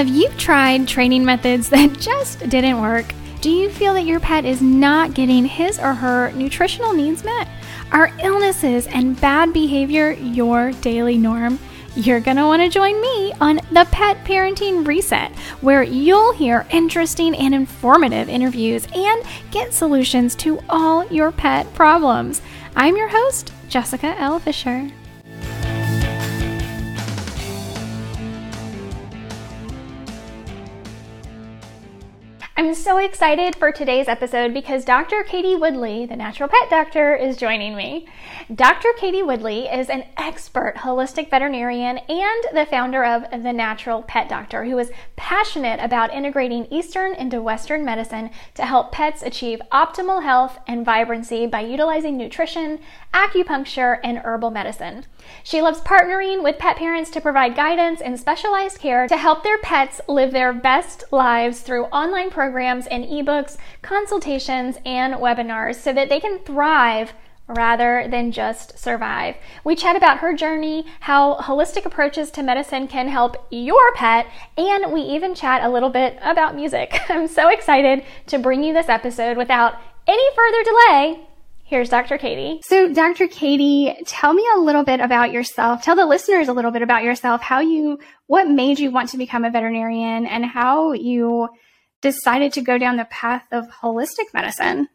Have you tried training methods that just didn't work? Do you feel that your pet is not getting his or her nutritional needs met? Are illnesses and bad behavior your daily norm? You're going to want to join me on the Pet Parenting Reset, where you'll hear interesting and informative interviews and get solutions to all your pet problems. I'm your host, Jessica L. Fisher. I'm so excited for today's episode because Dr. Katie Woodley, the natural pet doctor, is joining me. Dr. Katie Woodley is an expert holistic veterinarian and the founder of The Natural Pet Doctor, who is passionate about integrating Eastern into Western medicine to help pets achieve optimal health and vibrancy by utilizing nutrition, acupuncture, and herbal medicine. She loves partnering with pet parents to provide guidance and specialized care to help their pets live their best lives through online programs and ebooks, consultations, and webinars so that they can thrive rather than just survive. We chat about her journey, how holistic approaches to medicine can help your pet, and we even chat a little bit about music. I'm so excited to bring you this episode without any further delay. Here's Dr. Katie. So, Dr. Katie, tell me a little bit about yourself. Tell the listeners a little bit about yourself, how you, what made you want to become a veterinarian, and how you decided to go down the path of holistic medicine.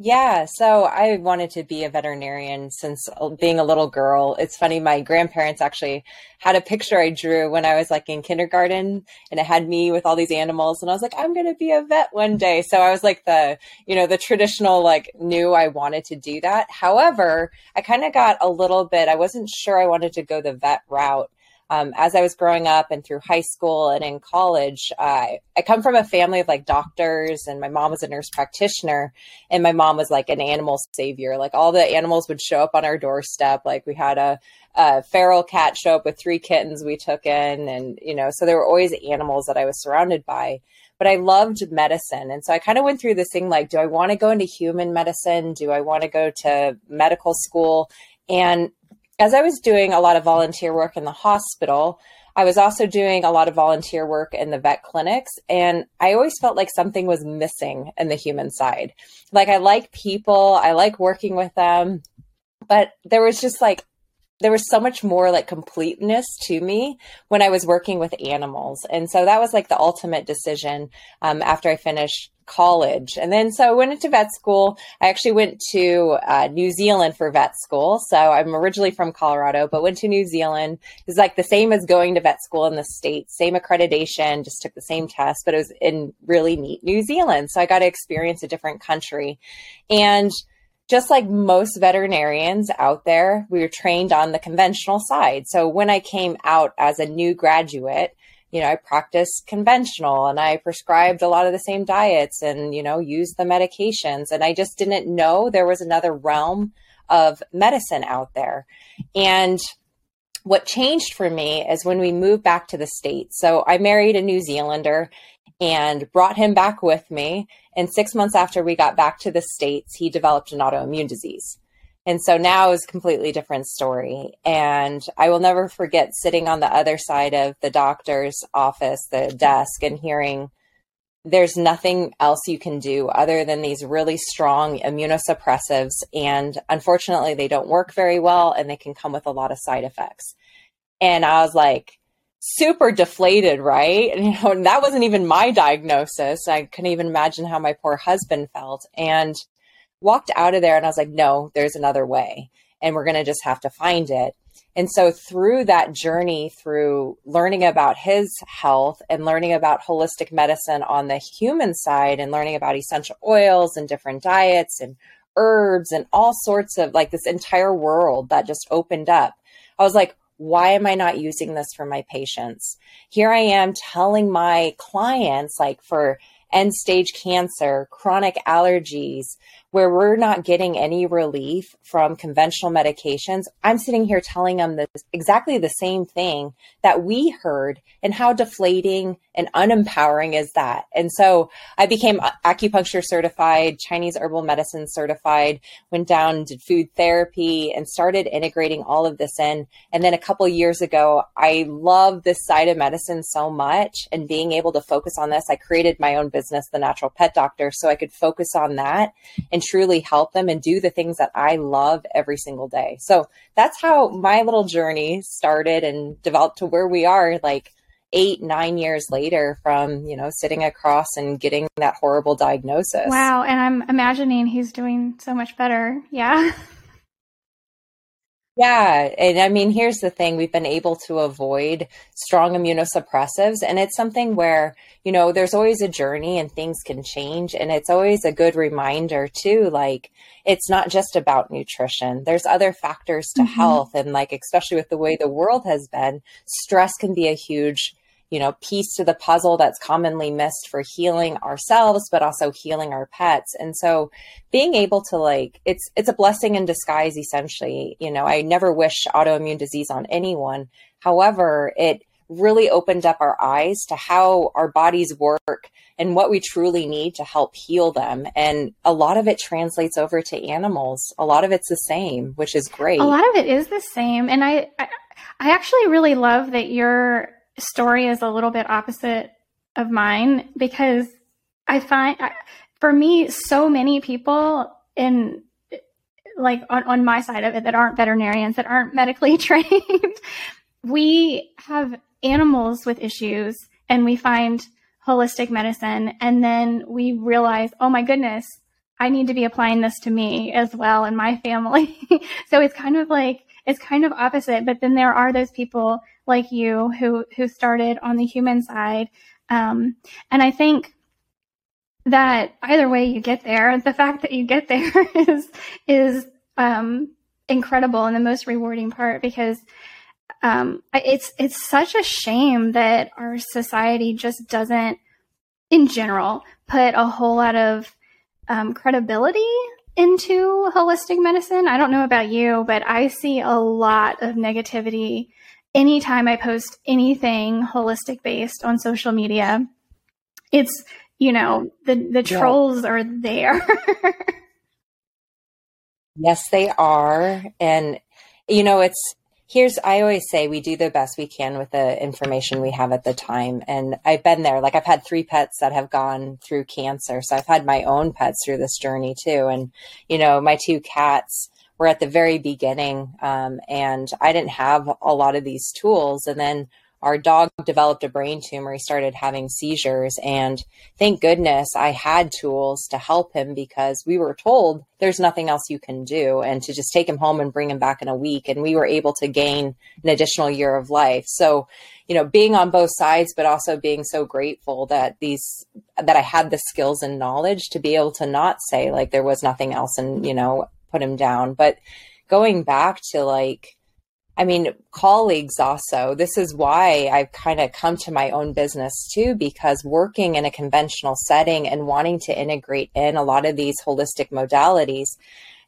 Yeah, so I wanted to be a veterinarian since uh, being a little girl. It's funny, my grandparents actually had a picture I drew when I was like in kindergarten and it had me with all these animals and I was like, I'm going to be a vet one day. So I was like the, you know, the traditional like knew I wanted to do that. However, I kind of got a little bit, I wasn't sure I wanted to go the vet route um, as I was growing up and through high school and in college, I come from a family of like doctors, and my mom was a nurse practitioner, and my mom was like an animal savior. Like all the animals would show up on our doorstep. Like we had a, a feral cat show up with three kittens we took in, and you know, so there were always animals that I was surrounded by. But I loved medicine, and so I kind of went through this thing like, do I want to go into human medicine? Do I want to go to medical school? And as I was doing a lot of volunteer work in the hospital, I was also doing a lot of volunteer work in the vet clinics, and I always felt like something was missing in the human side. Like, I like people, I like working with them, but there was just like, there was so much more like completeness to me when I was working with animals. And so that was like the ultimate decision um, after I finished college. And then so I went into vet school. I actually went to uh, New Zealand for vet school. So I'm originally from Colorado, but went to New Zealand. It's like the same as going to vet school in the States, same accreditation, just took the same test, but it was in really neat New Zealand. So I got to experience a different country. And just like most veterinarians out there, we were trained on the conventional side. So when I came out as a new graduate, you know, I practiced conventional and I prescribed a lot of the same diets and, you know, used the medications. And I just didn't know there was another realm of medicine out there. And what changed for me is when we moved back to the States. So I married a New Zealander and brought him back with me. And six months after we got back to the States, he developed an autoimmune disease. And so now is a completely different story. And I will never forget sitting on the other side of the doctor's office, the desk, and hearing there's nothing else you can do other than these really strong immunosuppressives. And unfortunately, they don't work very well and they can come with a lot of side effects. And I was like, super deflated, right? And, you know, and that wasn't even my diagnosis. I couldn't even imagine how my poor husband felt. And walked out of there and I was like, no, there's another way. And we're going to just have to find it. And so through that journey, through learning about his health and learning about holistic medicine on the human side and learning about essential oils and different diets and herbs and all sorts of like this entire world that just opened up, I was like, why am I not using this for my patients? Here I am telling my clients, like for end stage cancer, chronic allergies, where we're not getting any relief from conventional medications, I'm sitting here telling them this, exactly the same thing that we heard and how deflating and unempowering is that. And so I became acupuncture certified, Chinese herbal medicine certified, went down, did food therapy and started integrating all of this in. And then a couple years ago, I love this side of medicine so much and being able to focus on this, I created my own business, The Natural Pet Doctor, so I could focus on that and truly help them and do the things that I love every single day. So that's how my little journey started and developed to where we are like eight, nine years later from, you know, sitting across and getting that horrible diagnosis. Wow. And I'm imagining he's doing so much better. Yeah. Yeah. And I mean, here's the thing we've been able to avoid strong immunosuppressives. And it's something where, you know, there's always a journey and things can change. And it's always a good reminder, too, like, it's not just about nutrition, there's other factors to mm-hmm. health. And, like, especially with the way the world has been, stress can be a huge you know piece to the puzzle that's commonly missed for healing ourselves but also healing our pets and so being able to like it's it's a blessing in disguise essentially you know i never wish autoimmune disease on anyone however it really opened up our eyes to how our bodies work and what we truly need to help heal them. And a lot of it translates over to animals. A lot of it's the same, which is great. A lot of it is the same. And I, I, I actually really love that you're story is a little bit opposite of mine because I find, for me, so many people in like on, on my side of it that aren't veterinarians, that aren't medically trained, we have animals with issues and we find holistic medicine and then we realize, oh my goodness, I need to be applying this to me as well and my family. so it's kind of like, it's kind of opposite, but then there are those people like you who who started on the human side. Um, and I think that either way you get there, the fact that you get there is is um, incredible and the most rewarding part because um, it's it's such a shame that our society just doesn't, in general, put a whole lot of um, credibility into holistic medicine. I don't know about you, but I see a lot of negativity anytime I post anything holistic based on social media, it's, you know, the, the yeah. trolls are there. yes, they are. And, you know, it's, here's i always say we do the best we can with the information we have at the time. And i've been there. Like i've had three pets that have gone through cancer. So i've had my own pets through this journey too. And you know my two cats were at the very beginning, um, and I didn't have a lot of these tools. And then our dog developed a brain tumor. He started having seizures. And thank goodness I had tools to help him because we were told there's nothing else you can do and to just take him home and bring him back in a week. And we were able to gain an additional year of life. So, you know, being on both sides, but also being so grateful that these, that I had the skills and knowledge to be able to not say like there was nothing else and, you know, put him down. But going back to like, I mean, colleagues also, this is why I've kind of come to my own business too, because working in a conventional setting and wanting to integrate in a lot of these holistic modalities,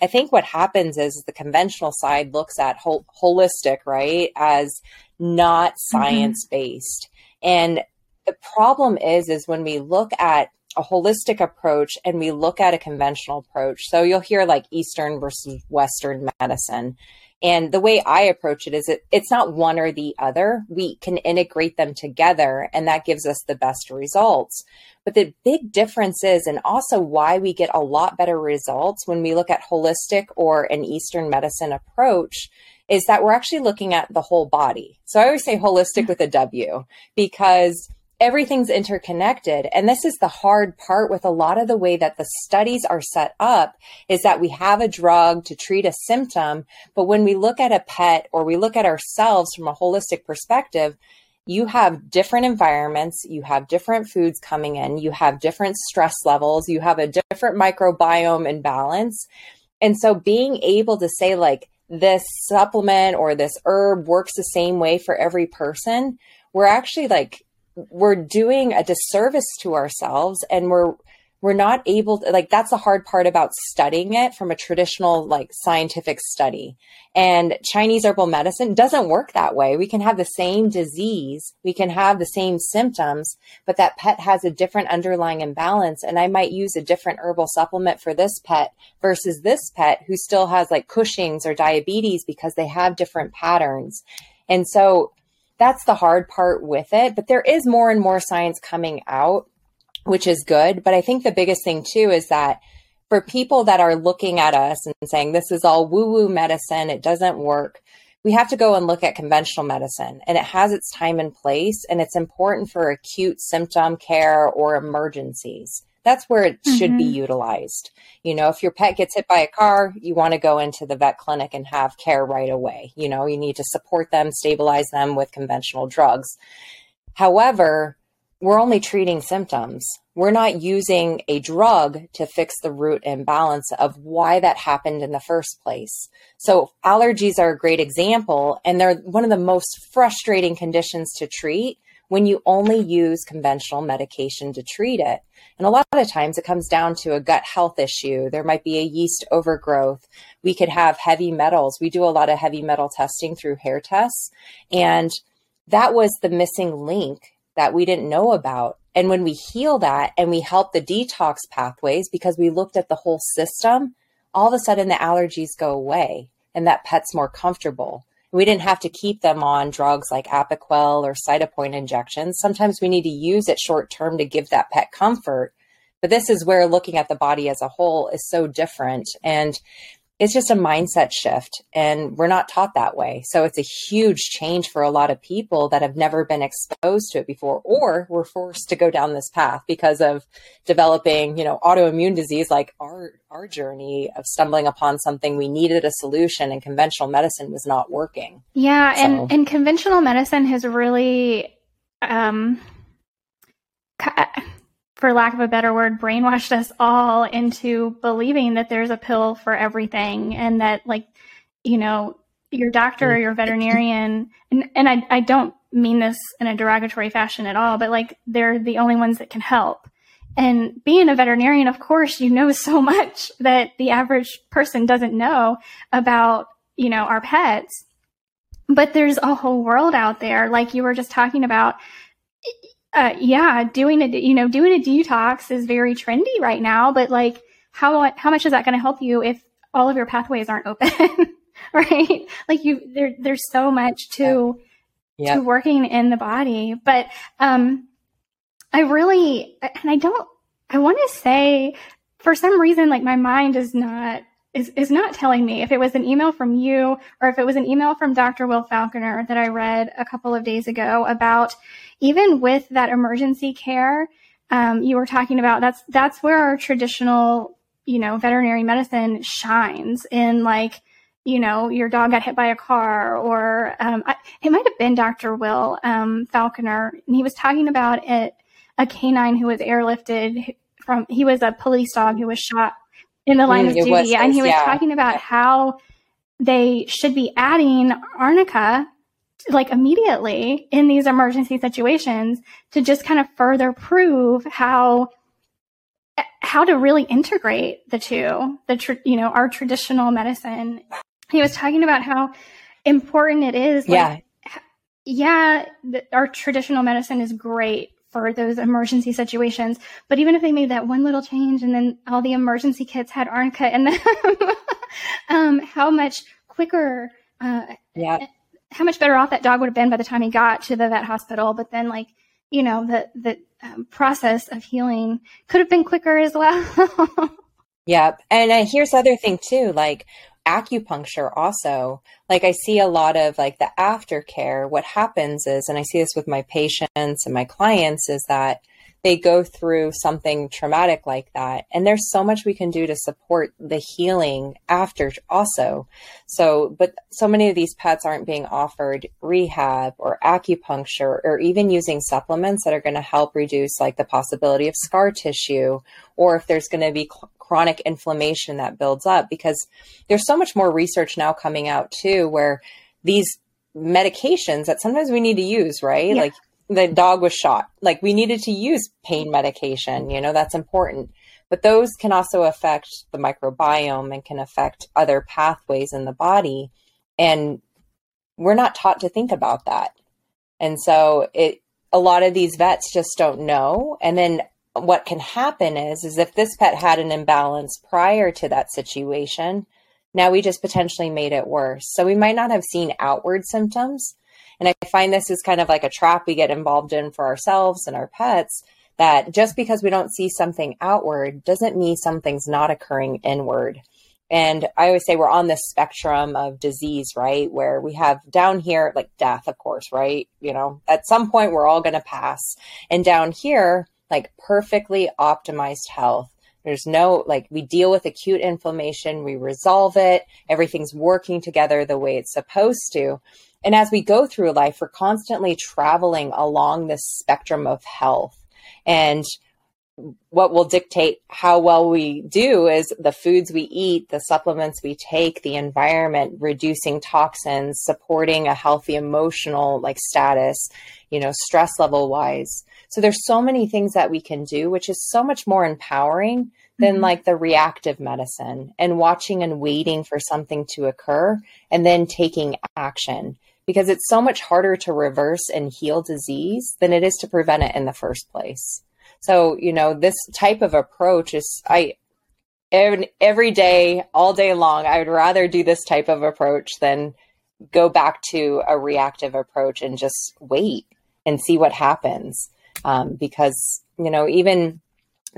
I think what happens is the conventional side looks at hol- holistic, right, as not science based. Mm-hmm. And the problem is, is when we look at a holistic approach and we look at a conventional approach. So you'll hear like Eastern versus Western medicine. And the way I approach it is it, it's not one or the other. We can integrate them together and that gives us the best results. But the big difference is, and also why we get a lot better results when we look at holistic or an Eastern medicine approach is that we're actually looking at the whole body. So I always say holistic with a W because everything's interconnected. And this is the hard part with a lot of the way that the studies are set up is that we have a drug to treat a symptom. But when we look at a pet or we look at ourselves from a holistic perspective, you have different environments, you have different foods coming in, you have different stress levels, you have a different microbiome imbalance. And so being able to say, like, this supplement or this herb works the same way for every person, we're actually like we're doing a disservice to ourselves and we're we're not able to like that's the hard part about studying it from a traditional like scientific study. And chinese herbal medicine doesn't work that way. We can have the same disease we can have the same symptoms but that pet has a different underlying imbalance. And i might use a different herbal supplement for this pet versus this pet who still has like cushing's or diabetes because they have different patterns. And so that's the hard part with it but there is more and more science coming out which is good. But I think the biggest thing too is that for people that are looking at us and saying this is all woo woo medicine, it doesn't work, we have to go and look at conventional medicine and it has its time and place and it's important for acute symptom care or emergencies. That's where it mm-hmm. should be mm-hmm. utilized. You know, if your pet gets hit by a car, you want to go into the vet clinic and have care right away. You know, you need to support them, stabilize them with conventional drugs. However, we're only treating symptoms. We're not using a drug to fix the root imbalance of why that happened in the first place. So, allergies are a great example, and they're one of the most frustrating conditions to treat when you only use conventional medication to treat it. And a lot of times it comes down to a gut health issue. There might be a yeast overgrowth. We could have heavy metals. We do a lot of heavy metal testing through hair tests. And that was the missing link that we didn't know about. And when we heal that and we help the detox pathways because we looked at the whole system, all of a sudden the allergies go away and that pet's more comfortable. We didn't have to keep them on drugs like Apoquel or Cytopoint injections. Sometimes we need to use it short term to give that pet comfort. But this is where looking at the body as a whole is so different. And it's just a mindset shift and we're not taught that way so it's a huge change for a lot of people that have never been exposed to it before or were forced to go down this path because of developing you know autoimmune disease like our our journey of stumbling upon something we needed a solution and conventional medicine was not working yeah so. and and conventional medicine has really um for lack of a better word, brainwashed us all into believing that there's a pill for everything and that, like, you know, your doctor or your veterinarian, and, and I, I don't mean this in a derogatory fashion at all, but like, they're the only ones that can help. And being a veterinarian, of course, you know so much that the average person doesn't know about, you know, our pets. But there's a whole world out there, like you were just talking about uh, yeah, doing a you know doing a detox is very trendy right now. But like, how how much is that going to help you if all of your pathways aren't open, right? Like you, there there's so much to yeah. to working in the body. But um, I really and I don't. I want to say for some reason, like my mind is not is, is not telling me if it was an email from you or if it was an email from Dr. Will Falconer that I read a couple of days ago about even with that emergency care, um, you were talking about that's that's where our traditional, you know, veterinary medicine shines in like, you know, your dog got hit by a car, or um, I, it might have been Dr. Will um, Falconer, and he was talking about it, a canine who was airlifted from. He was a police dog who was shot in the line mm, of duty, was, and he was yeah. talking about how they should be adding arnica like immediately in these emergency situations to just kind of further prove how how to really integrate the two the tr- you know our traditional medicine. He was talking about how important it is like, yeah. yeah the, our traditional medicine is great for those emergency situations but even if they made that one little change and then all the emergency kits had arnica in them um, how much quicker uh, yeah how much better off that dog would have been by the time he got to the vet hospital. But then, like, you know, the the um, process of healing could have been quicker as well. yep. And uh, here's the other thing too, like acupuncture also. Like I see a lot of like the aftercare. What happens is, and I see this with my patients and my clients, is that they go through something traumatic like that. And there's so much we can do to support the healing after also. So, but so many of these pets aren't being offered rehab or acupuncture or even using supplements that are going to help reduce like the possibility of scar tissue or if there's going to be cl- chronic inflammation that builds up because there's so much more research now coming out too where these medications that sometimes we need to use, right? Yeah. Like the dog was shot. Like we needed to use pain medication, you know, that's important. but those can also affect the microbiome and can affect other pathways in the body. And we're not taught to think about that. And so it, a lot of these vets just don't know. And then what can happen is, is if this pet had an imbalance prior to that situation, now we just potentially made it worse. So we might not have seen outward symptoms. And I find this is kind of like a trap we get involved in for ourselves and our pets that just because we don't see something outward doesn't mean something's not occurring inward. And I always say we're on this spectrum of disease, right? Where we have down here, like death, of course, right? You know, at some point we're all going to pass. And down here, like perfectly optimized health. There's no, like, we deal with acute inflammation, we resolve it, everything's working together the way it's supposed to. And as we go through life, we're constantly traveling along this spectrum of health. And what will dictate how well we do is the foods we eat, the supplements we take, the environment, reducing toxins, supporting a healthy emotional like status, you know, stress level wise. So there's so many things that we can do, which is so much more empowering than mm-hmm. like the reactive medicine and watching and waiting for something to occur and then taking action because it's so much harder to reverse and heal disease than it is to prevent it in the first place. So, you know, this type of approach is, I, every, every day, all day long, I would rather do this type of approach than go back to a reactive approach and just wait and see what happens. Um, because, you know, even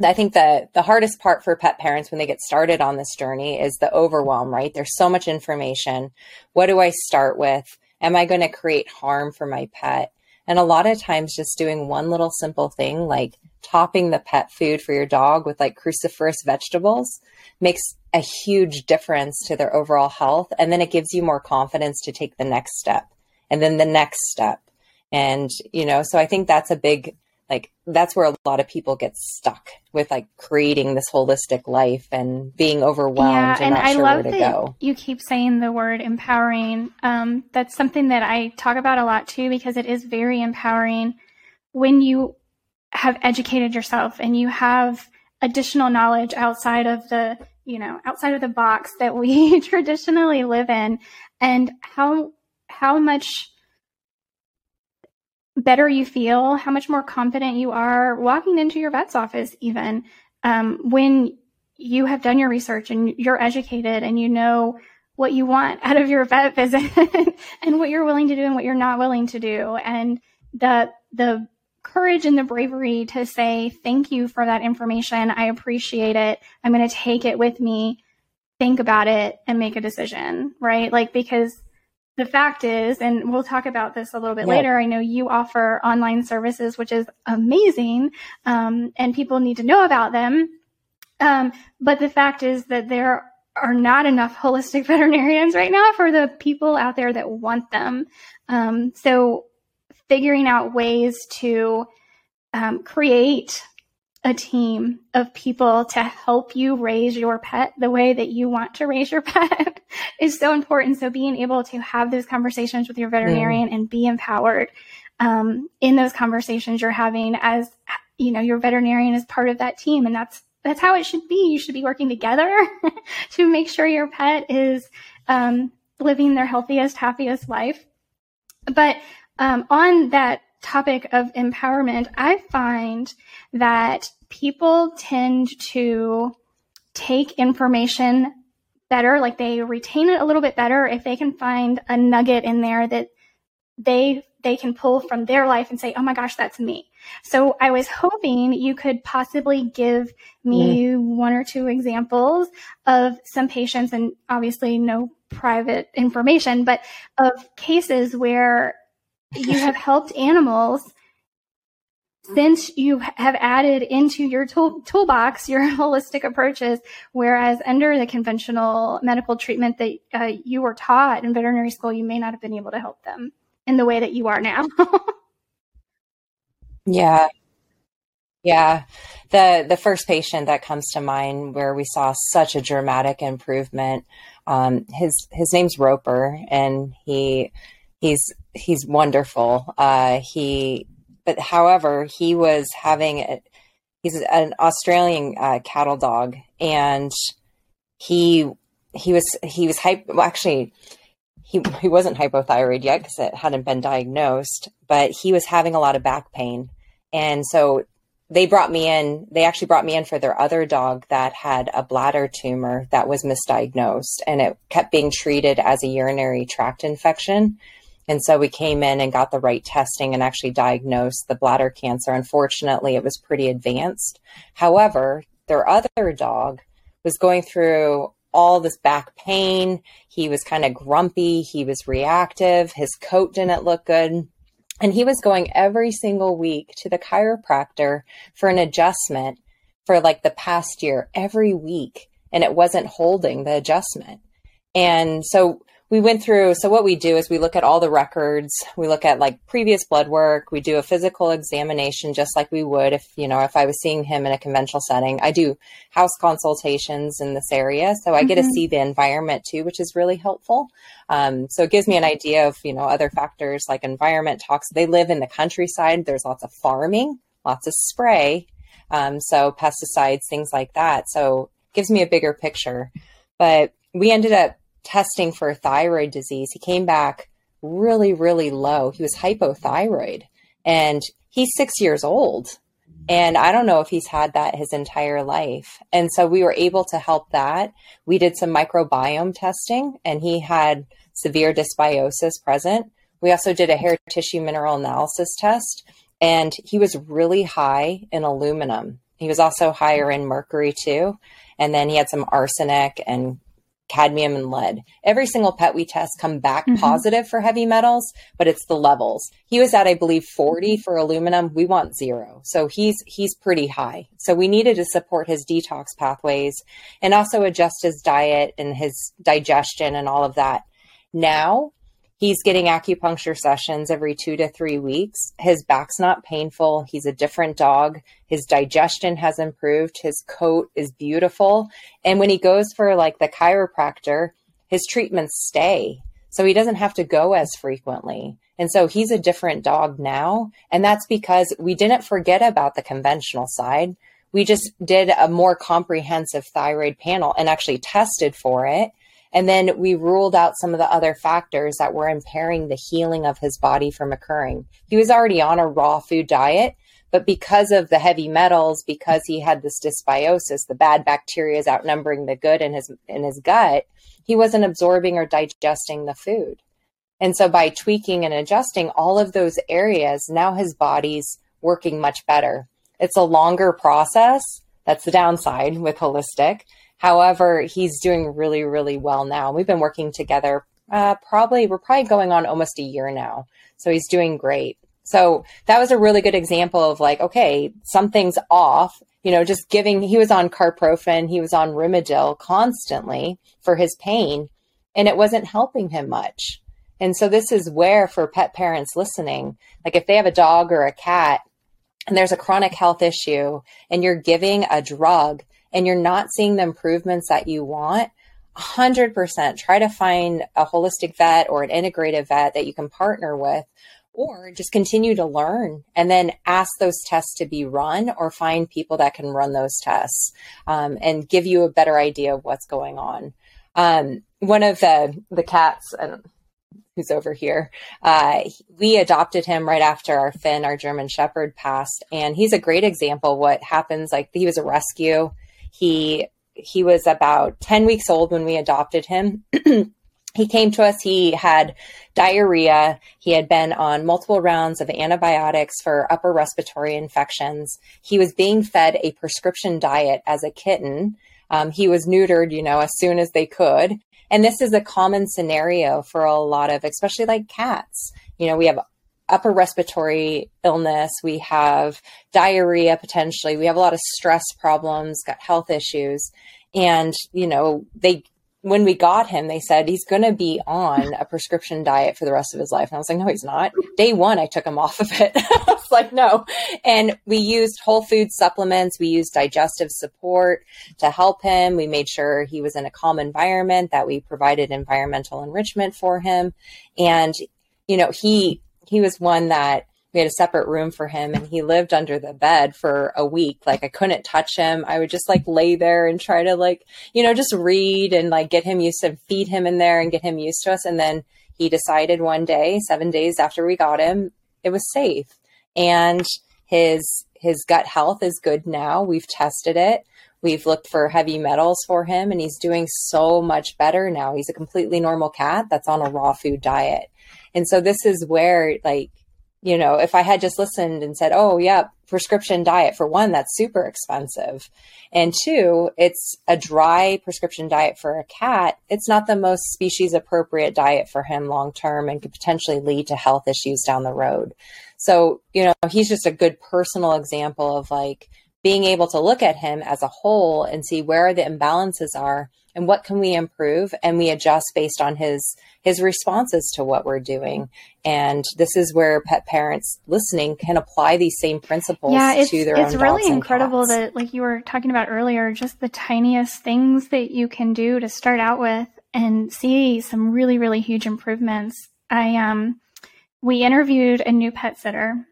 I think the the hardest part for pet parents when they get started on this journey is the overwhelm, right? There's so much information. What do I start with? Am I going to create harm for my pet? And a lot of times just doing one little simple thing like topping the pet food for your dog with like cruciferous vegetables makes a huge difference to their overall health. And then it gives you more confidence to take the next step and then the next step. And, you know, so I think that's a big like that's where a lot of people get stuck with like creating this holistic life and being overwhelmed yeah, and, and I sure love that go. You keep saying the word empowering. Um, that's something that I talk about a lot too because it is very empowering when you have educated yourself and you have additional knowledge outside of the you know outside of the box that we traditionally live in and how how much better you feel, how much more confident you are walking into your vet's office, even um, when you have done your research and you're educated and you know what you want out of your vet visit and what you're willing to do and what you're not willing to do. And the, the courage and the bravery to say, thank you for that information. I appreciate it. I'm going to take it with me, think about it and make a decision, right? Like, because the fact is, and we'll talk about this a little bit yeah. later, I know you offer online services, which is amazing, um, and people need to know about them. Um, but the fact is that there are not enough holistic veterinarians right now for the people out there that want them. Um, so figuring out ways to um, create a team of people to help you raise your pet the way that you want to raise your pet is so important. So being able to have those conversations with your veterinarian mm. and be empowered um, in those conversations you're having as you know your veterinarian is part of that team, and that's that's how it should be. You should be working together to make sure your pet is um, living their healthiest, happiest life. But um, on that topic of empowerment, I find that people tend to take information better, like they retain it a little bit better if they can find a nugget in there that they they can pull from their life and say, "Oh my gosh, that's me." So I was hoping you could possibly give me one or two examples of some patients and obviously no private information, but of cases where you have helped animals since you have added into your tool, toolbox your holistic approaches, whereas under the conventional medical treatment that uh, you were taught in veterinary school, you may not have been able to help them in the way that you are now. yeah. Yeah. The the first patient that comes to mind where we saw such a dramatic improvement, um, his his name's Roper and he he's he's wonderful. Uh, he, but however, he was having a, he's an Australian uh, cattle dog, and he he was he was hype. Well, actually, he he wasn't hypothyroid yet because it hadn't been diagnosed, but he was having a lot of back pain, and so they brought me in. They actually brought me in for their other dog that had a bladder tumor that was misdiagnosed, and it kept being treated as a urinary tract infection. And so we came in and got the right testing and actually diagnosed the bladder cancer. Unfortunately, it was pretty advanced. However, their other dog was going through all this back pain. He was kind of grumpy. He was reactive. His coat didn't look good. And he was going every single week to the chiropractor for an adjustment for like the past year, every week. And it wasn't holding the adjustment. And so we went through so what we do is we look at all the records. We look at like previous blood work. We do a physical examination just like we would if you know if i was seeing him in a conventional setting. I do house consultations in this area so i mm-hmm. get to see the environment too which is really helpful. Um, so it gives me an idea of you know other factors like environment talks. They live in the countryside. There's lots of farming lots of spray um, so pesticides things like that. So gives me a bigger picture. But we ended up testing for thyroid disease, he came back really, really low. He was hypothyroid and he's six years old. And I don't know if he's had that his entire life. And so we were able to help that. We did some microbiome testing and he had severe dysbiosis present. We also did a hair tissue mineral analysis test and he was really high in aluminum. He was also higher in mercury too. And then he had some arsenic and cadmium and lead. Every single pet we test come back mm-hmm. positive for heavy metals, but it's the levels. He was at I believe 40 for aluminum. We want 0. So he's he's pretty high. So we needed to support his detox pathways and also adjust his diet and his digestion and all of that. Now, He's getting acupuncture sessions every two to three weeks. His back's not painful. He's a different dog. His digestion has improved. His coat is beautiful. And when he goes for like the chiropractor, his treatments stay. So he doesn't have to go as frequently. And so he's a different dog now. And that's because we didn't forget about the conventional side. We just did a more comprehensive thyroid panel and actually tested for it and then we ruled out some of the other factors that were impairing the healing of his body from occurring. He was already on a raw food diet, but because of the heavy metals, because he had this dysbiosis, the bad bacteria is outnumbering the good in his in his gut, he wasn't absorbing or digesting the food. And so by tweaking and adjusting all of those areas, now his body's working much better. It's a longer process. That's the downside with holistic However, he's doing really, really well now. We've been working together uh, probably, we're probably going on almost a year now. So he's doing great. So that was a really good example of like, okay, something's off. You know, just giving, he was on carprofen, he was on Rimadyl constantly for his pain, and it wasn't helping him much. And so this is where, for pet parents listening, like if they have a dog or a cat and there's a chronic health issue and you're giving a drug and you're not seeing the improvements that you want, 100% try to find a holistic vet or an integrative vet that you can partner with or just continue to learn and then ask those tests to be run or find people that can run those tests um, and give you a better idea of what's going on. Um, one of the the cats and who's over here uh, we adopted him right after our finn our german shepherd passed and he's a great example what happens like he was a rescue he he was about 10 weeks old when we adopted him. he came to us, he had diarrhea. He had been on multiple rounds of antibiotics for upper respiratory infections. He was being fed a prescription diet as a kitten. Um, he was neutered, you know, as soon as they could. And this is a common scenario for a lot of, especially like cats. You know, we have upper respiratory illness, we have diarrhea potentially, we have a lot of stress problems, got health issues. And, you know, they, when we got him, they said he's going to be on a prescription diet for the rest of his life. And I was like, no, he's not. Day one, I took him off of it. I was like, no. And we used whole food supplements. We used digestive support to help him. We made sure he was in a calm environment, that we provided environmental enrichment for him. And, you know, he he was one that we had a separate room for him and he lived under the bed for a week. Like I couldn't touch him. I would just like lay there and try to like, you know, just read and like get him used to feed him in there and get him used to us. And then he decided one day, seven days after we got him, it was safe. And his his gut health is good now. We've tested it. We've looked for heavy metals for him and he's doing so much better now. He's a completely normal cat that's on a raw food diet. And so this is where like you know, if I had just listened and said, oh, yeah, prescription diet, for one, that's super expensive. And two, it's a dry prescription diet for a cat. It's not the most species appropriate diet for him long term and could potentially lead to health issues down the road. So, you know, he's just a good personal example of like being able to look at him as a whole and see where the imbalances are and what can we improve and we adjust based on his his responses to what we're doing and this is where pet parents listening can apply these same principles yeah, it's, to their own. it's really incredible that like you were talking about earlier just the tiniest things that you can do to start out with and see some really really huge improvements i um we interviewed a new pet sitter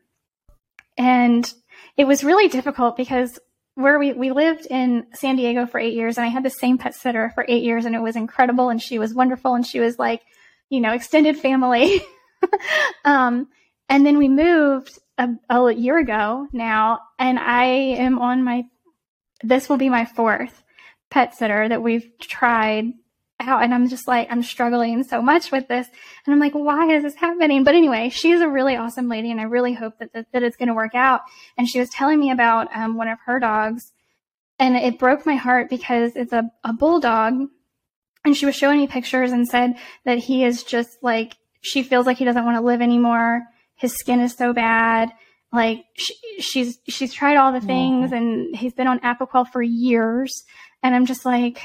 and it was really difficult because where we, we lived in San Diego for eight years and I had the same pet sitter for eight years and it was incredible and she was wonderful and she was like, you know, extended family. um, and then we moved a, a year ago now and I am on my, this will be my fourth pet sitter that we've tried out and I'm just like, I'm struggling so much with this. And I'm like, why is this happening? But anyway, she's a really awesome lady and I really hope that, that, that it's going to work out. And she was telling me about um, one of her dogs and it broke my heart because it's a, a bulldog. And she was showing me pictures and said that he is just like, she feels like he doesn't want to live anymore. His skin is so bad. Like she, she's, she's tried all the things and he's been on Apoquel for years. And I'm just like,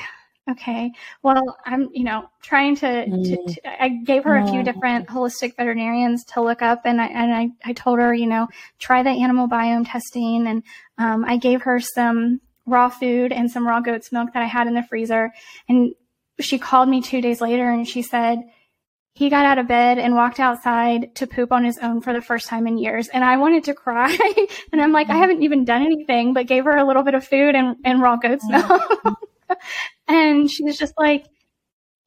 Okay. Well, I'm, you know, trying to, mm. to, to, I gave her a few different holistic veterinarians to look up and I, and I, I told her, you know, try the animal biome testing. And, um, I gave her some raw food and some raw goat's milk that I had in the freezer. And she called me two days later and she said, he got out of bed and walked outside to poop on his own for the first time in years. And I wanted to cry. and I'm like, I haven't even done anything, but gave her a little bit of food and, and raw goat's milk. and she was just like,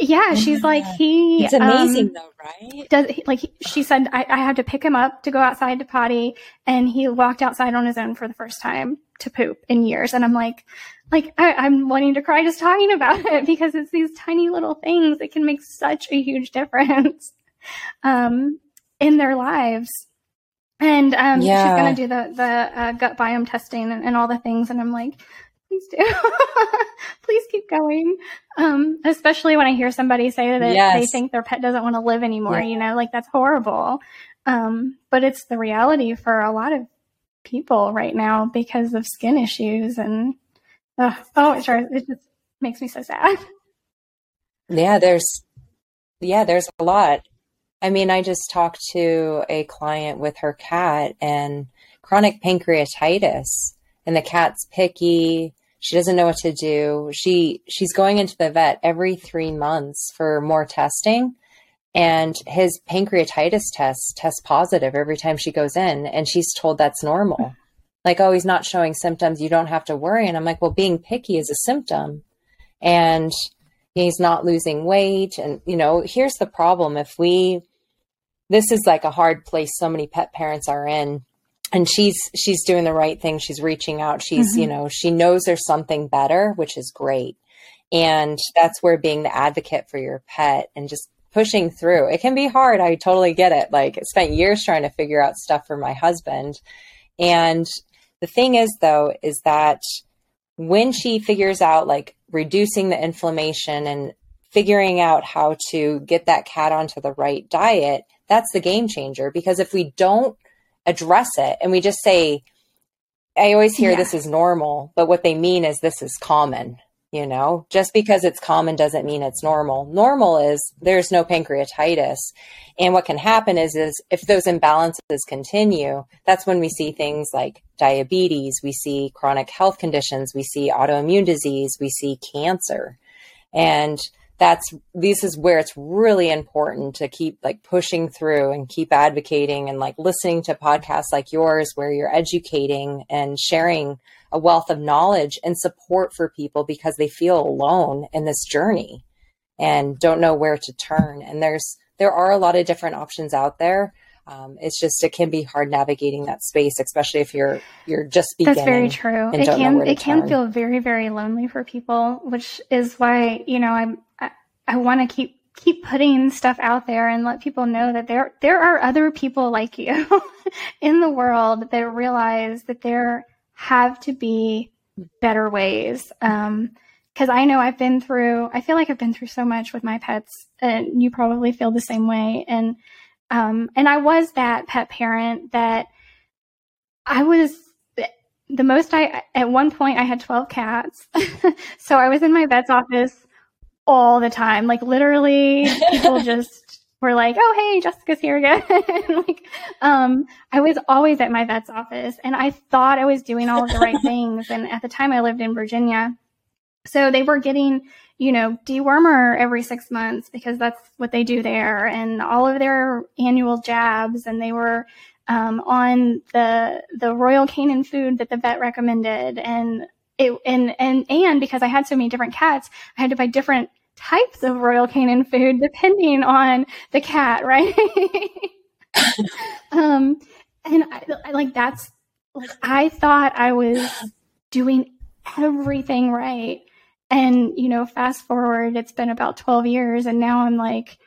yeah, she's like he. It's amazing um, though, right? Does like she said, I, I have to pick him up to go outside to potty, and he walked outside on his own for the first time to poop in years, and I'm like, like I, am wanting to cry just talking about it because it's these tiny little things that can make such a huge difference, um, in their lives. And um, yeah. she's gonna do the the uh, gut biome testing and, and all the things, and I'm like, please do. please keep going. Um, especially when I hear somebody say that yes. they think their pet doesn't want to live anymore, yeah. you know, like that's horrible. Um, but it's the reality for a lot of people right now because of skin issues and, uh, oh, it sure, it just makes me so sad. Yeah, there's, yeah, there's a lot. I mean, I just talked to a client with her cat and chronic pancreatitis and the cat's picky she doesn't know what to do. She she's going into the vet every 3 months for more testing and his pancreatitis test tests positive every time she goes in and she's told that's normal. Like, oh, he's not showing symptoms, you don't have to worry. And I'm like, well, being picky is a symptom. And he's not losing weight and you know, here's the problem if we this is like a hard place so many pet parents are in and she's she's doing the right thing. She's reaching out. She's mm-hmm. you know she knows there's something better which is great. And that's where being the advocate for your pet and just pushing through it can be hard. I totally get it. Like i spent years trying to figure out stuff for my husband. And the thing is though is that when she figures out like reducing the inflammation and figuring out how to get that cat onto the right diet that's the game changer. Because if we don't address it. And we just say i always hear yeah. this is normal but what they mean is this is common you know? Just because it's common doesn't mean it's normal. Normal is there's no pancreatitis. And what can happen is is if those imbalances continue that's when we see things like diabetes we see chronic health conditions we see autoimmune disease we see cancer. And that's this is where it's really important to keep like pushing through and keep advocating and like listening to podcasts like yours where you're educating and sharing a wealth of knowledge and support for people because they feel alone in this journey and don't know where to turn. And there's there are a lot of different options out there um, it's just it can be hard navigating that space, especially if you're you're just beginning. That's very true. It can it turn. can feel very very lonely for people, which is why you know I'm I, I want to keep keep putting stuff out there and let people know that there there are other people like you in the world that realize that there have to be better ways. Um, because I know I've been through, I feel like I've been through so much with my pets, and you probably feel the same way. And um, and I was that pet parent that I was the most I, at one point I had 12 cats. so I was in my vet's office all the time. Like literally people just were like, Oh, hey, Jessica's here again. like, um, I was always at my vet's office and I thought I was doing all of the right things. And at the time I lived in Virginia. So they were getting you know, dewormer every six months because that's what they do there and all of their annual jabs. And they were, um, on the, the Royal Canin food that the vet recommended. And it, and, and, and because I had so many different cats, I had to buy different types of Royal Canin food depending on the cat, right? um, and I, I like that's like I thought I was doing everything right and, you know, fast forward, it's been about 12 years. And now I'm like,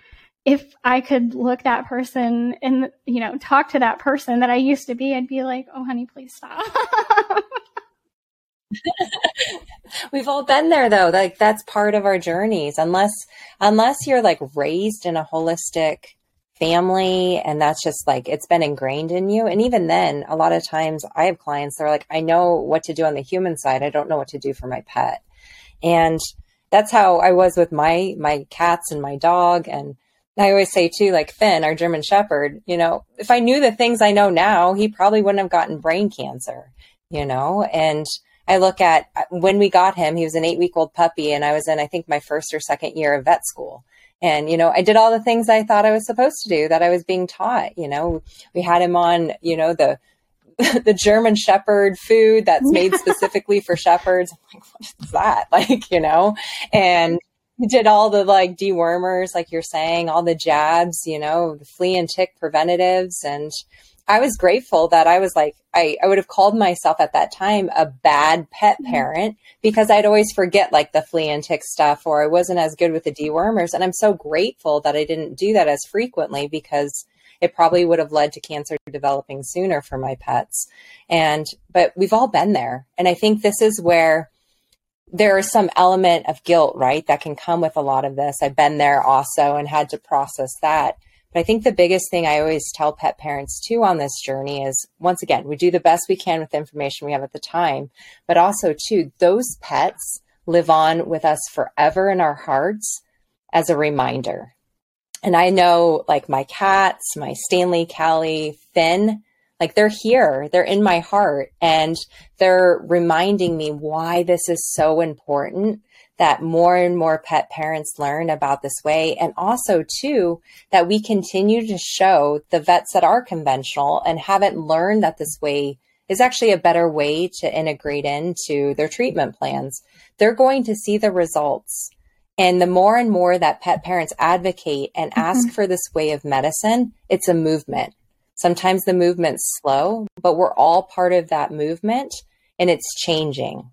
if I could look that person and, you know, talk to that person that I used to be, I'd be like, oh, honey, please stop. We've all been there though. Like that's part of our journeys. Unless unless you're like raised in a holistic family and that's just like it's been ingrained in you. And even then, a lot of times I have clients that are like, I know what to do on the human side. I don't know what to do for my pet. And that's how I was with my my cats and my dog and I always say too, like Finn, our German Shepherd, you know, if I knew the things I know now, he probably wouldn't have gotten brain cancer, you know? And I look at when we got him, he was an eight week old puppy, and I was in, I think, my first or second year of vet school. And, you know, I did all the things I thought I was supposed to do that I was being taught. You know, we had him on, you know, the the German Shepherd food that's made specifically for shepherds. I'm like, what is that? Like, you know, and did all the like dewormers, like you're saying, all the jabs, you know, the flea and tick preventatives. And I was grateful that I was like, I, I would have called myself at that time a bad pet mm-hmm. parent because I'd always forget like the flea and tick stuff or I wasn't as good with the dewormers. And I'm so grateful that I didn't do that as frequently because it probably would have led to cancer developing sooner for my pets. And, but we've all been there. And I think this is where there is some element of guilt, right? That can come with a lot of this. I've been there also and had to process that. But I think the biggest thing I always tell pet parents too on this journey is once again, we do the best we can with the information we have at the time, but also too, those pets live on with us forever in our hearts as a reminder. And I know like my cats, my Stanley, Callie, Finn, like they're here, they're in my heart, and they're reminding me why this is so important that more and more pet parents learn about this way. And also, too, that we continue to show the vets that are conventional and haven't learned that this way is actually a better way to integrate into their treatment plans. They're going to see the results and the more and more that pet parents advocate and ask mm-hmm. for this way of medicine, it's a movement. Sometimes the movement's slow, but we're all part of that movement and it's changing.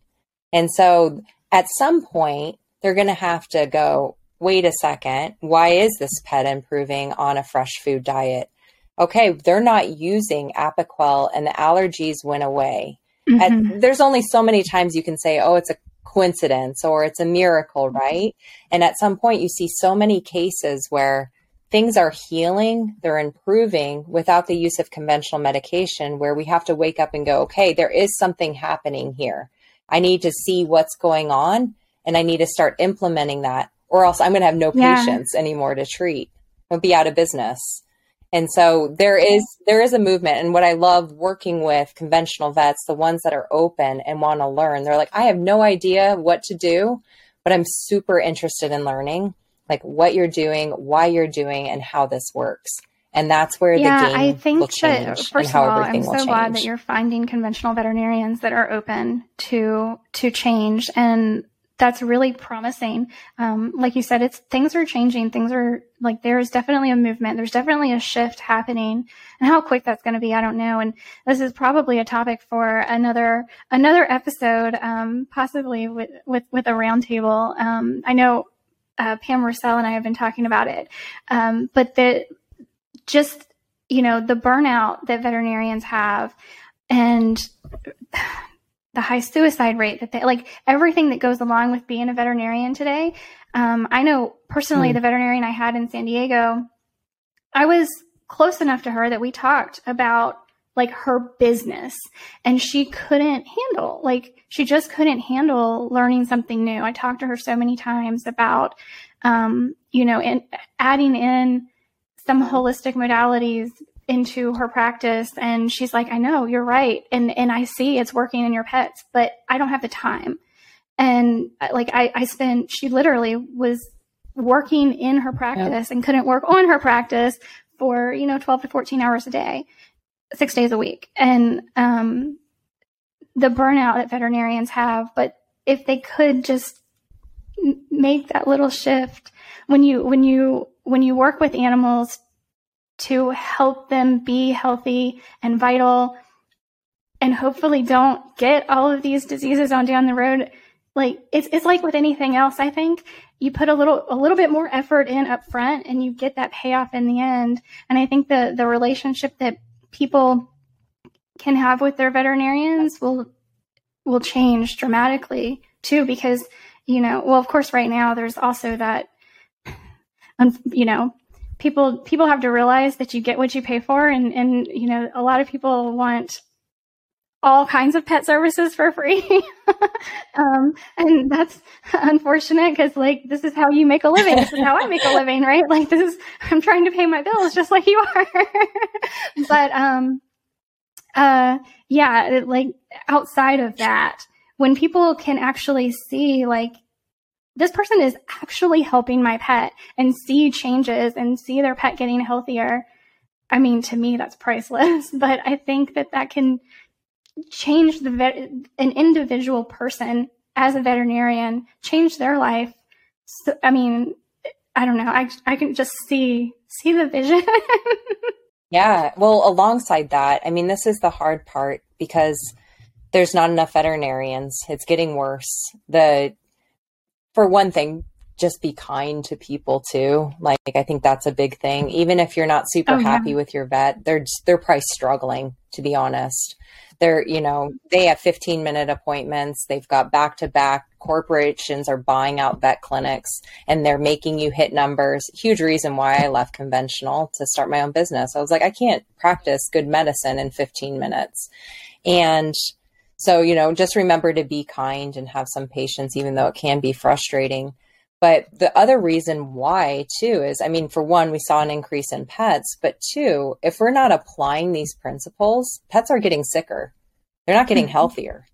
And so at some point, they're going to have to go, wait a second, why is this pet improving on a fresh food diet? Okay, they're not using Apoquel and the allergies went away. Mm-hmm. there's only so many times you can say, oh, it's a coincidence or it's a miracle, mm-hmm. right? And at some point, you see so many cases where things are healing, they're improving without the use of conventional medication, where we have to wake up and go, okay, there is something happening here. I need to see what's going on and I need to start implementing that, or else I'm going to have no yeah. patients anymore to treat. I'll be out of business. And so there is there is a movement and what I love working with conventional vets, the ones that are open and want to learn. They're like, I have no idea what to do, but I'm super interested in learning. like what you're doing, why you're doing, and how this works. And that's where yeah, the game I think will change that, first and how of all, everything I'm so glad that you're finding conventional veterinarians that are open to to change, and that's really promising. Um, like you said, it's things are changing. Things are like there is definitely a movement. There's definitely a shift happening, and how quick that's going to be, I don't know. And this is probably a topic for another another episode, um, possibly with with with a roundtable. Um, I know uh, Pam Russell and I have been talking about it, um, but the just you know the burnout that veterinarians have and the high suicide rate that they like everything that goes along with being a veterinarian today um, i know personally mm. the veterinarian i had in san diego i was close enough to her that we talked about like her business and she couldn't handle like she just couldn't handle learning something new i talked to her so many times about um, you know and adding in some holistic modalities into her practice and she's like i know you're right and and i see it's working in your pets but i don't have the time and like i i spent she literally was working in her practice yep. and couldn't work on her practice for you know 12 to 14 hours a day six days a week and um the burnout that veterinarians have but if they could just make that little shift when you when you when you work with animals to help them be healthy and vital. And hopefully don't get all of these diseases on down the road. Like it's it's like with anything else i think. You put a little a little bit more effort in up front and you get that payoff in the end. And i think the the relationship that people can have with their veterinarians will will change dramatically too because you know well of course right now there's also that um, you know, people people have to realize that you get what you pay for, and and you know, a lot of people want all kinds of pet services for free. um, and that's unfortunate because like this is how you make a living. This is how I make a living, right? Like this is I'm trying to pay my bills just like you are. but um uh yeah, like outside of that, when people can actually see like this person is actually helping my pet and see changes and see their pet getting healthier. I mean, to me, that's priceless, but I think that that can change the vet, an individual person as a veterinarian, change their life. So, I mean, I don't know. I, I can just see, see the vision. yeah. Well, alongside that, I mean, this is the hard part because there's not enough veterinarians. It's getting worse. The for one thing, just be kind to people too. Like I think that's a big thing. Even if you're not super oh, happy yeah. with your vet, they're just, they're probably struggling to be honest. They're, you know, they have 15 minute appointments. They've got back to back corporations are buying out vet clinics and they're making you hit numbers. Huge reason why I left conventional to start my own business. I was like, I can't practice good medicine in 15 minutes. And so, you know, just remember to be kind and have some patience, even though it can be frustrating. But the other reason why, too, is I mean, for one, we saw an increase in pets, but two, if we're not applying these principles, pets are getting sicker. They're not getting mm-hmm. healthier.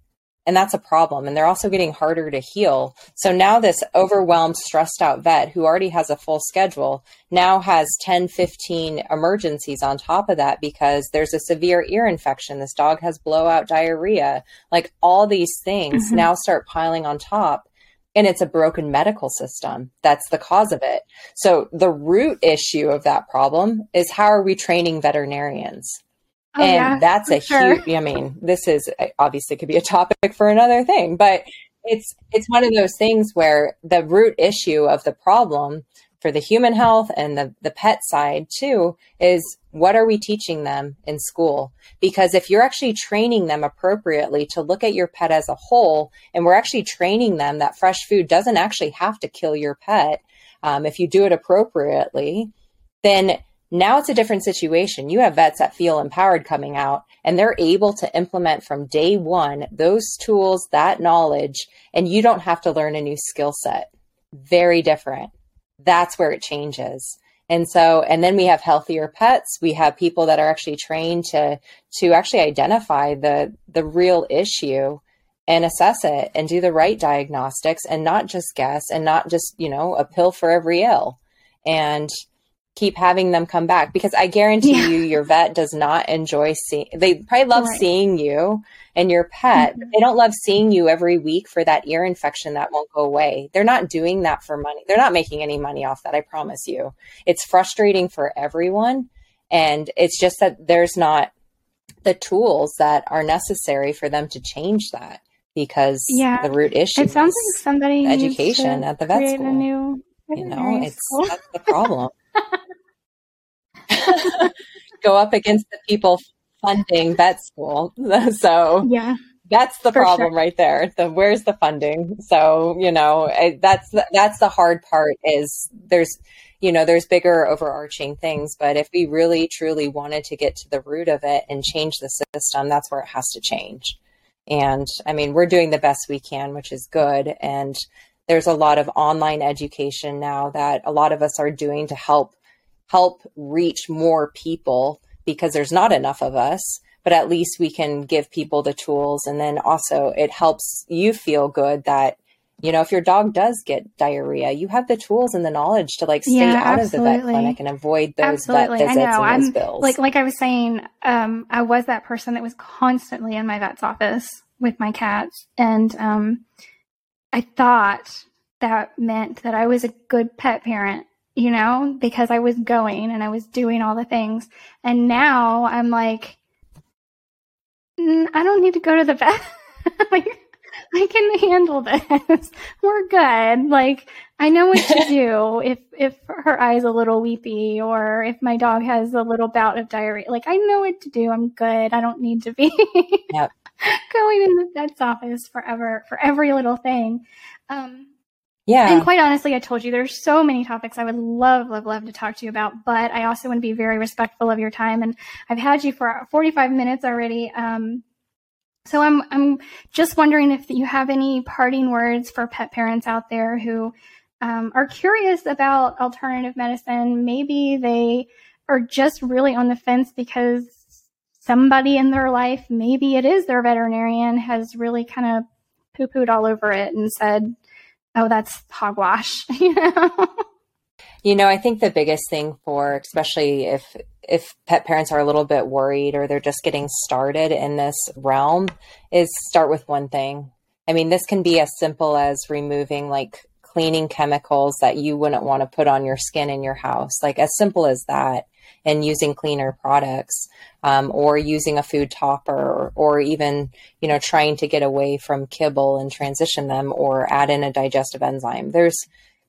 And that's a problem. And they're also getting harder to heal. So now this overwhelmed, stressed out vet who already has a full schedule now has 10, 15 emergencies on top of that because there's a severe ear infection. This dog has blowout diarrhea. Like all these things mm-hmm. now start piling on top. And it's a broken medical system. That's the cause of it. So the root issue of that problem is how are we training veterinarians? Oh, and yeah, that's a sure. huge, I mean, this is obviously could be a topic for another thing, but it's, it's one of those things where the root issue of the problem for the human health and the, the pet side too is what are we teaching them in school? Because if you're actually training them appropriately to look at your pet as a whole, and we're actually training them that fresh food doesn't actually have to kill your pet um, if you do it appropriately, then now it's a different situation. You have vets that feel empowered coming out and they're able to implement from day one those tools, that knowledge, and you don't have to learn a new skill set. Very different. That's where it changes. And so, and then we have healthier pets. We have people that are actually trained to, to actually identify the, the real issue and assess it and do the right diagnostics and not just guess and not just, you know, a pill for every ill. And keep having them come back because I guarantee yeah. you your vet does not enjoy seeing they probably love right. seeing you and your pet. Mm-hmm. They don't love seeing you every week for that ear infection that won't go away. They're not doing that for money. They're not making any money off that, I promise you. It's frustrating for everyone and it's just that there's not the tools that are necessary for them to change that because yeah. the root issue it sounds like somebody education at the vet school. you know, it's that's the problem. go up against the people funding vet school. so yeah, that's the problem sure. right there. The where's the funding? So you know that's the, that's the hard part. Is there's you know there's bigger overarching things, but if we really truly wanted to get to the root of it and change the system, that's where it has to change. And I mean, we're doing the best we can, which is good. And there's a lot of online education now that a lot of us are doing to help help reach more people because there's not enough of us but at least we can give people the tools and then also it helps you feel good that you know if your dog does get diarrhea you have the tools and the knowledge to like stay yeah, out absolutely. of the vet clinic and avoid those absolutely. vet visits I know. and those I'm, bills like like i was saying um, i was that person that was constantly in my vet's office with my cats and um, i thought that meant that i was a good pet parent you know, because I was going and I was doing all the things. And now I'm like, I don't need to go to the vet. like, I can handle this. We're good. Like, I know what to do if if her eye's a little weepy or if my dog has a little bout of diarrhea. Like, I know what to do. I'm good. I don't need to be yep. going in the vet's office forever for every little thing. Um, yeah. And quite honestly, I told you there's so many topics I would love, love, love to talk to you about, but I also want to be very respectful of your time. And I've had you for 45 minutes already. Um, so I'm, I'm just wondering if you have any parting words for pet parents out there who um, are curious about alternative medicine. Maybe they are just really on the fence because somebody in their life, maybe it is their veterinarian, has really kind of poo pooed all over it and said, oh, that's hogwash, you know? You know, I think the biggest thing for, especially if if pet parents are a little bit worried or they're just getting started in this realm, is start with one thing. I mean, this can be as simple as removing like cleaning chemicals that you wouldn't want to put on your skin in your house, like as simple as that, and using cleaner products, um, or using a food topper, or, even you know trying to get away from kibble and transition them, or add in a digestive enzyme. There's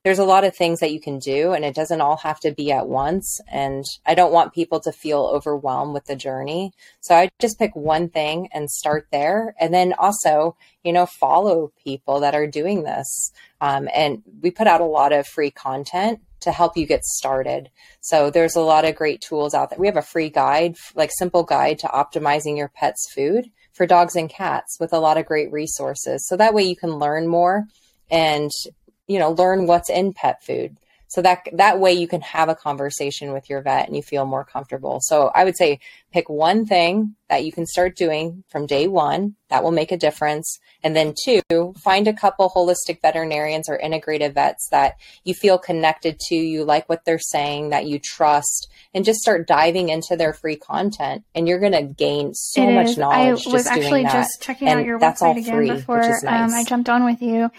there's a lot of things that you can do and it doesn't all have to be at once. And i don't want people to feel overwhelmed with the journey. So i just pick one thing and start there. And then also you know follow people that are doing this. Um, and we put out a lot of free content to help you get started. So there's a lot of great tools out there. We have a free guide like simple guide to optimizing your pet's food for dogs and cats with a lot of great resources. So that way you can learn more and you know, learn what's in pet food. So that that way you can have a conversation with your vet and you feel more comfortable. So I would say pick one thing that you can start doing from day 1 that will make a difference and then two, find a couple holistic veterinarians or integrative vets that you feel connected to, you like what they're saying, that you trust and just start diving into their free content and you're going to gain so it much is. knowledge I was actually just checking and out your website again free, before nice. um, I jumped on with you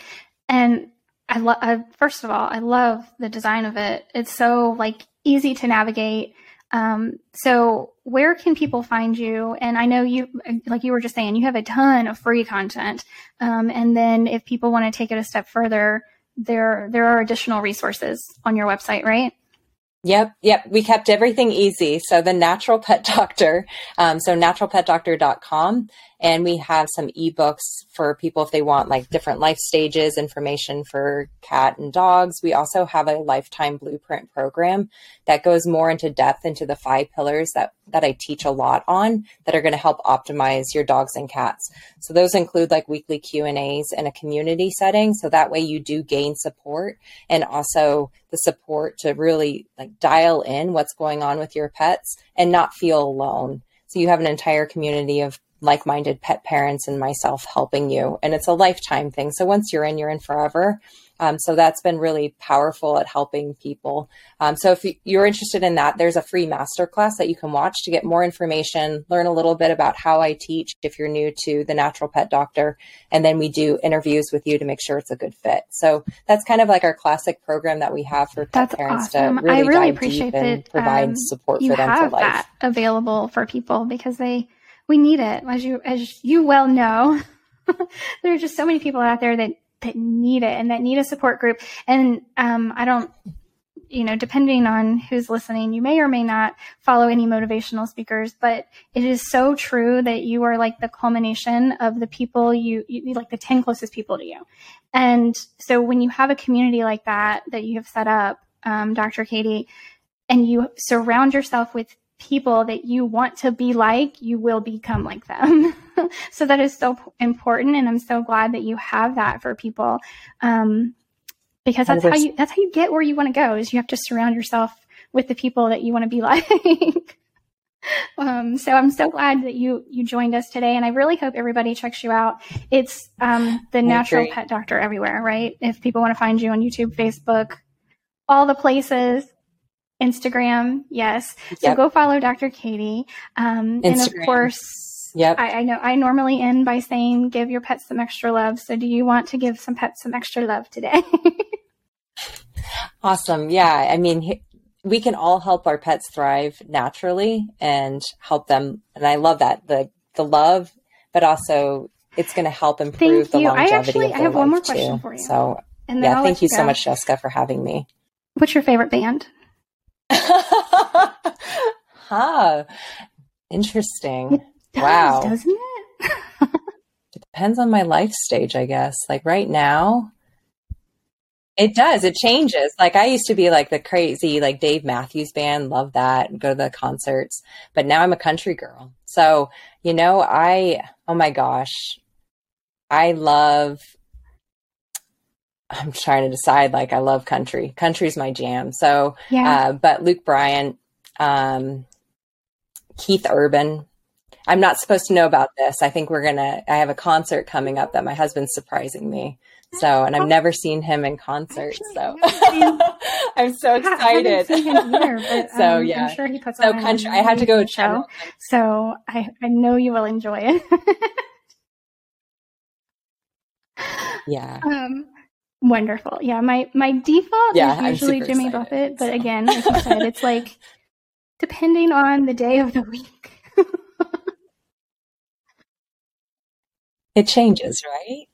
and I love, I, first of all, I love the design of it. It's so like easy to navigate. Um, so where can people find you? And I know you, like you were just saying, you have a ton of free content. Um, and then if people want to take it a step further, there, there are additional resources on your website, right? Yep, yep. We kept everything easy. So the natural pet doctor, um, so naturalpetdoctor.com. And we have some ebooks for people if they want like different life stages, information for cat and dogs. We also have a lifetime blueprint program that goes more into depth into the five pillars that, that I teach a lot on that are going to help optimize your dogs and cats. So those include like weekly Q and A's in a community setting. So that way you do gain support and also the support to really like dial in what's going on with your pets and not feel alone. So you have an entire community of like minded pet parents and myself helping you. And it's a lifetime thing. So once you're in, you're in forever. Um, so that's been really powerful at helping people. Um, so if you're interested in that, there's a free masterclass that you can watch to get more information, learn a little bit about how I teach if you're new to the natural pet doctor. And then we do interviews with you to make sure it's a good fit. So that's kind of like our classic program that we have for pet parents awesome. to really, I really dive appreciate deep and provide um, support for them have for life. that available for people because they we need it as you as you well know. there are just so many people out there that that need it and that need a support group. And um, I don't, you know, depending on who's listening, you may or may not follow any motivational speakers, but it is so true that you are like the culmination of the people you, you like the 10 closest people to you. And so when you have a community like that, that you have set up, um, Dr. Katie, and you surround yourself with people that you want to be like, you will become like them. so that is so important. And I'm so glad that you have that for people. Um, because that's how you, that's how you get where you want to go is you have to surround yourself with the people that you want to be like. um, so I'm so glad that you, you joined us today. And I really hope everybody checks you out. It's, um, the natural pet doctor everywhere, right? If people want to find you on YouTube, Facebook, all the places. Instagram, yes. So Yep. go follow Dr. Katie. Um, and of course, Yep. I, I know I normally end by saying give your pets some extra love. So do you want to give some pets some extra love today? Awesome. Yeah. I mean, we can all help our pets thrive naturally and help them. And I love that the, the love, but also it's going to help improve Thank the you. I longevity actually- of I their have one more question too. for you. So yeah, thank you so much, Jessica, for having me. What's your favorite band? huh. Interesting. Does, Wow. doesn't it? Depends on my life stage, I guess. Like right now, it does. It changes. Like I used to be like the crazy, like Dave Matthews Band, love that, go to the concerts. But now I'm a country girl. So, you know, I, oh my gosh, I love, I'm trying to decide, like, I love country. Country's my jam. So, yeah. uh, but Luke Bryan, um, Keith Urban. I'm not supposed to know about this. I think we're gonna. I have a concert coming up that my husband's surprising me. So, and I've never seen him in concert. Actually, So, I'm so excited. either, but, so um, yeah. I'm sure he puts So on country. I have to go show. So I, I know you will enjoy it. Yeah. um, wonderful. Yeah, my my default Yeah, is usually Jimmy excited, Buffett, but so. again, like you said, it's like depending on the day of the week. It changes, right?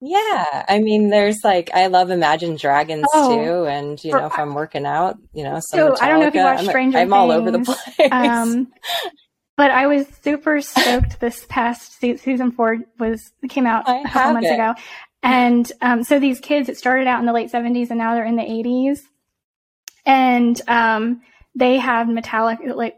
Yeah. I mean, there's like I love Imagine Dragons Oh, too, and you know, if I'm working out, you know, So, I don't know if you watch I'm, Stranger I'm all over the place. Um, but I was super stoked. This past season four was came out I a couple months it. ago, and um, so these kids it started out in the late seventies and now they're in the eighties, and um, they have Metallica like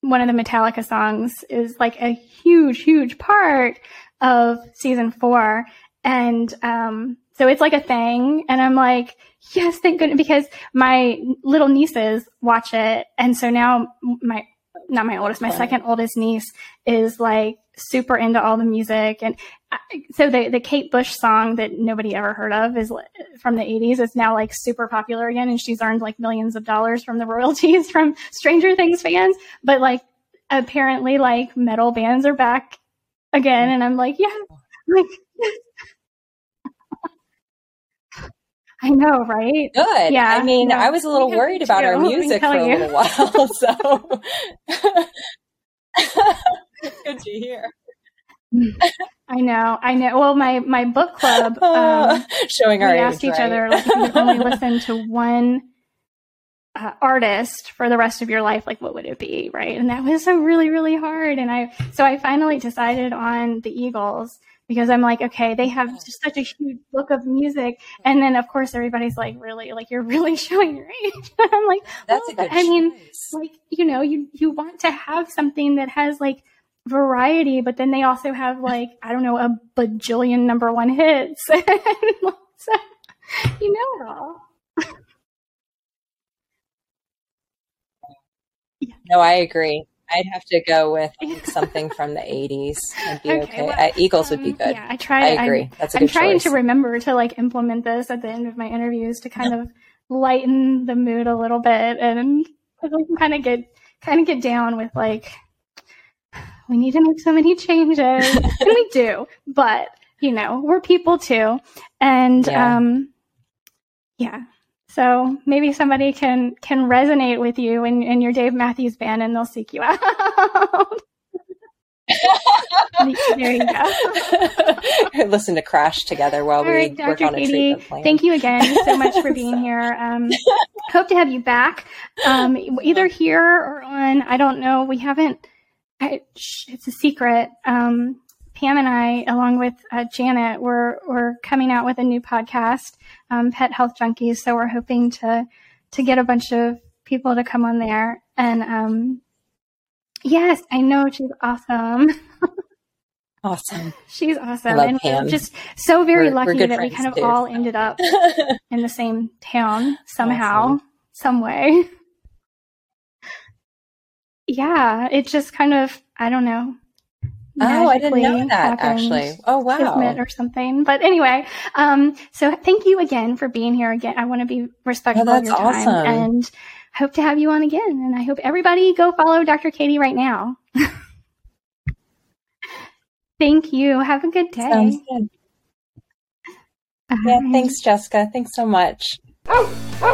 one of the Metallica songs is like a huge, huge part of season four, and um, so it's like a thing, and I'm like, yes, thank goodness, because my little nieces watch it, and so now my not my oldest, my second oldest niece is like super into all the music, and I, so the the Kate Bush song that nobody ever heard of is from the 80s is now like super popular again, and she's earned like millions of dollars from the royalties from Stranger Things fans, but like apparently like metal bands are back again, and I'm like, yeah, like. I know, right? Good. Yeah, I mean, no, I was a little worried about our music for a you. little while, so good to hear. I know, I know. Well, my my book club, um, Showing we our asked age, each right? other like if you could only listen to one uh, artist for the rest of your life, like what would it be, right? And that was so really really hard. And I so I finally decided on the Eagles because I'm like, okay, they have just such a huge book of music, and then of course everybody's like, really, like you're really showing your age. I'm like, That's well, a good I mean, like you know you you want to have something that has like variety but then they also have like i don't know a bajillion number one hits so you know it all No, I agree. I'd have to go with like, something from the 80s. I'd be okay. okay. Well, uh, Eagles um, would be um, good. Yeah, I try. I agree. I'm, That's a I'm trying choice. to remember to like implement this at the end of my interviews to kind of lighten the mood a little bit and we can kind of get kind of get down with like we need to make so many changes and we do but you know we're people too and yeah. um yeah so maybe somebody can can resonate with you in, in your Dave Matthews band and they'll seek you out. there you go. Listen to Crash together while All we right, work on Katie, a treatment plan. Thank you again so much for being here. Um, hope to have you back, um, either here or on. I don't know. We haven't. I, it's a secret. Um, Pam and I, along with uh, Janet, we're we're coming out with a new podcast, um, Pet Health Junkies. So we're hoping to to get a bunch of people to come on there. And um, yes, I know she's awesome. awesome. She's awesome, and Pam. we're just so very we're, lucky we're that we kind of too. all ended up in the same town somehow, awesome. some way. Yeah, it just kind of I don't know Oh, I didn't know that actually. Oh, wow. Or something. But anyway, um, so thank you again for being here again. I want to be respectful oh, of your time awesome. and hope to have you on again. And I hope everybody go follow Dr. Katie right now. thank you. Have a good day. Sounds good. Yeah, thanks, Jessica. Thanks so much. Oh, oh.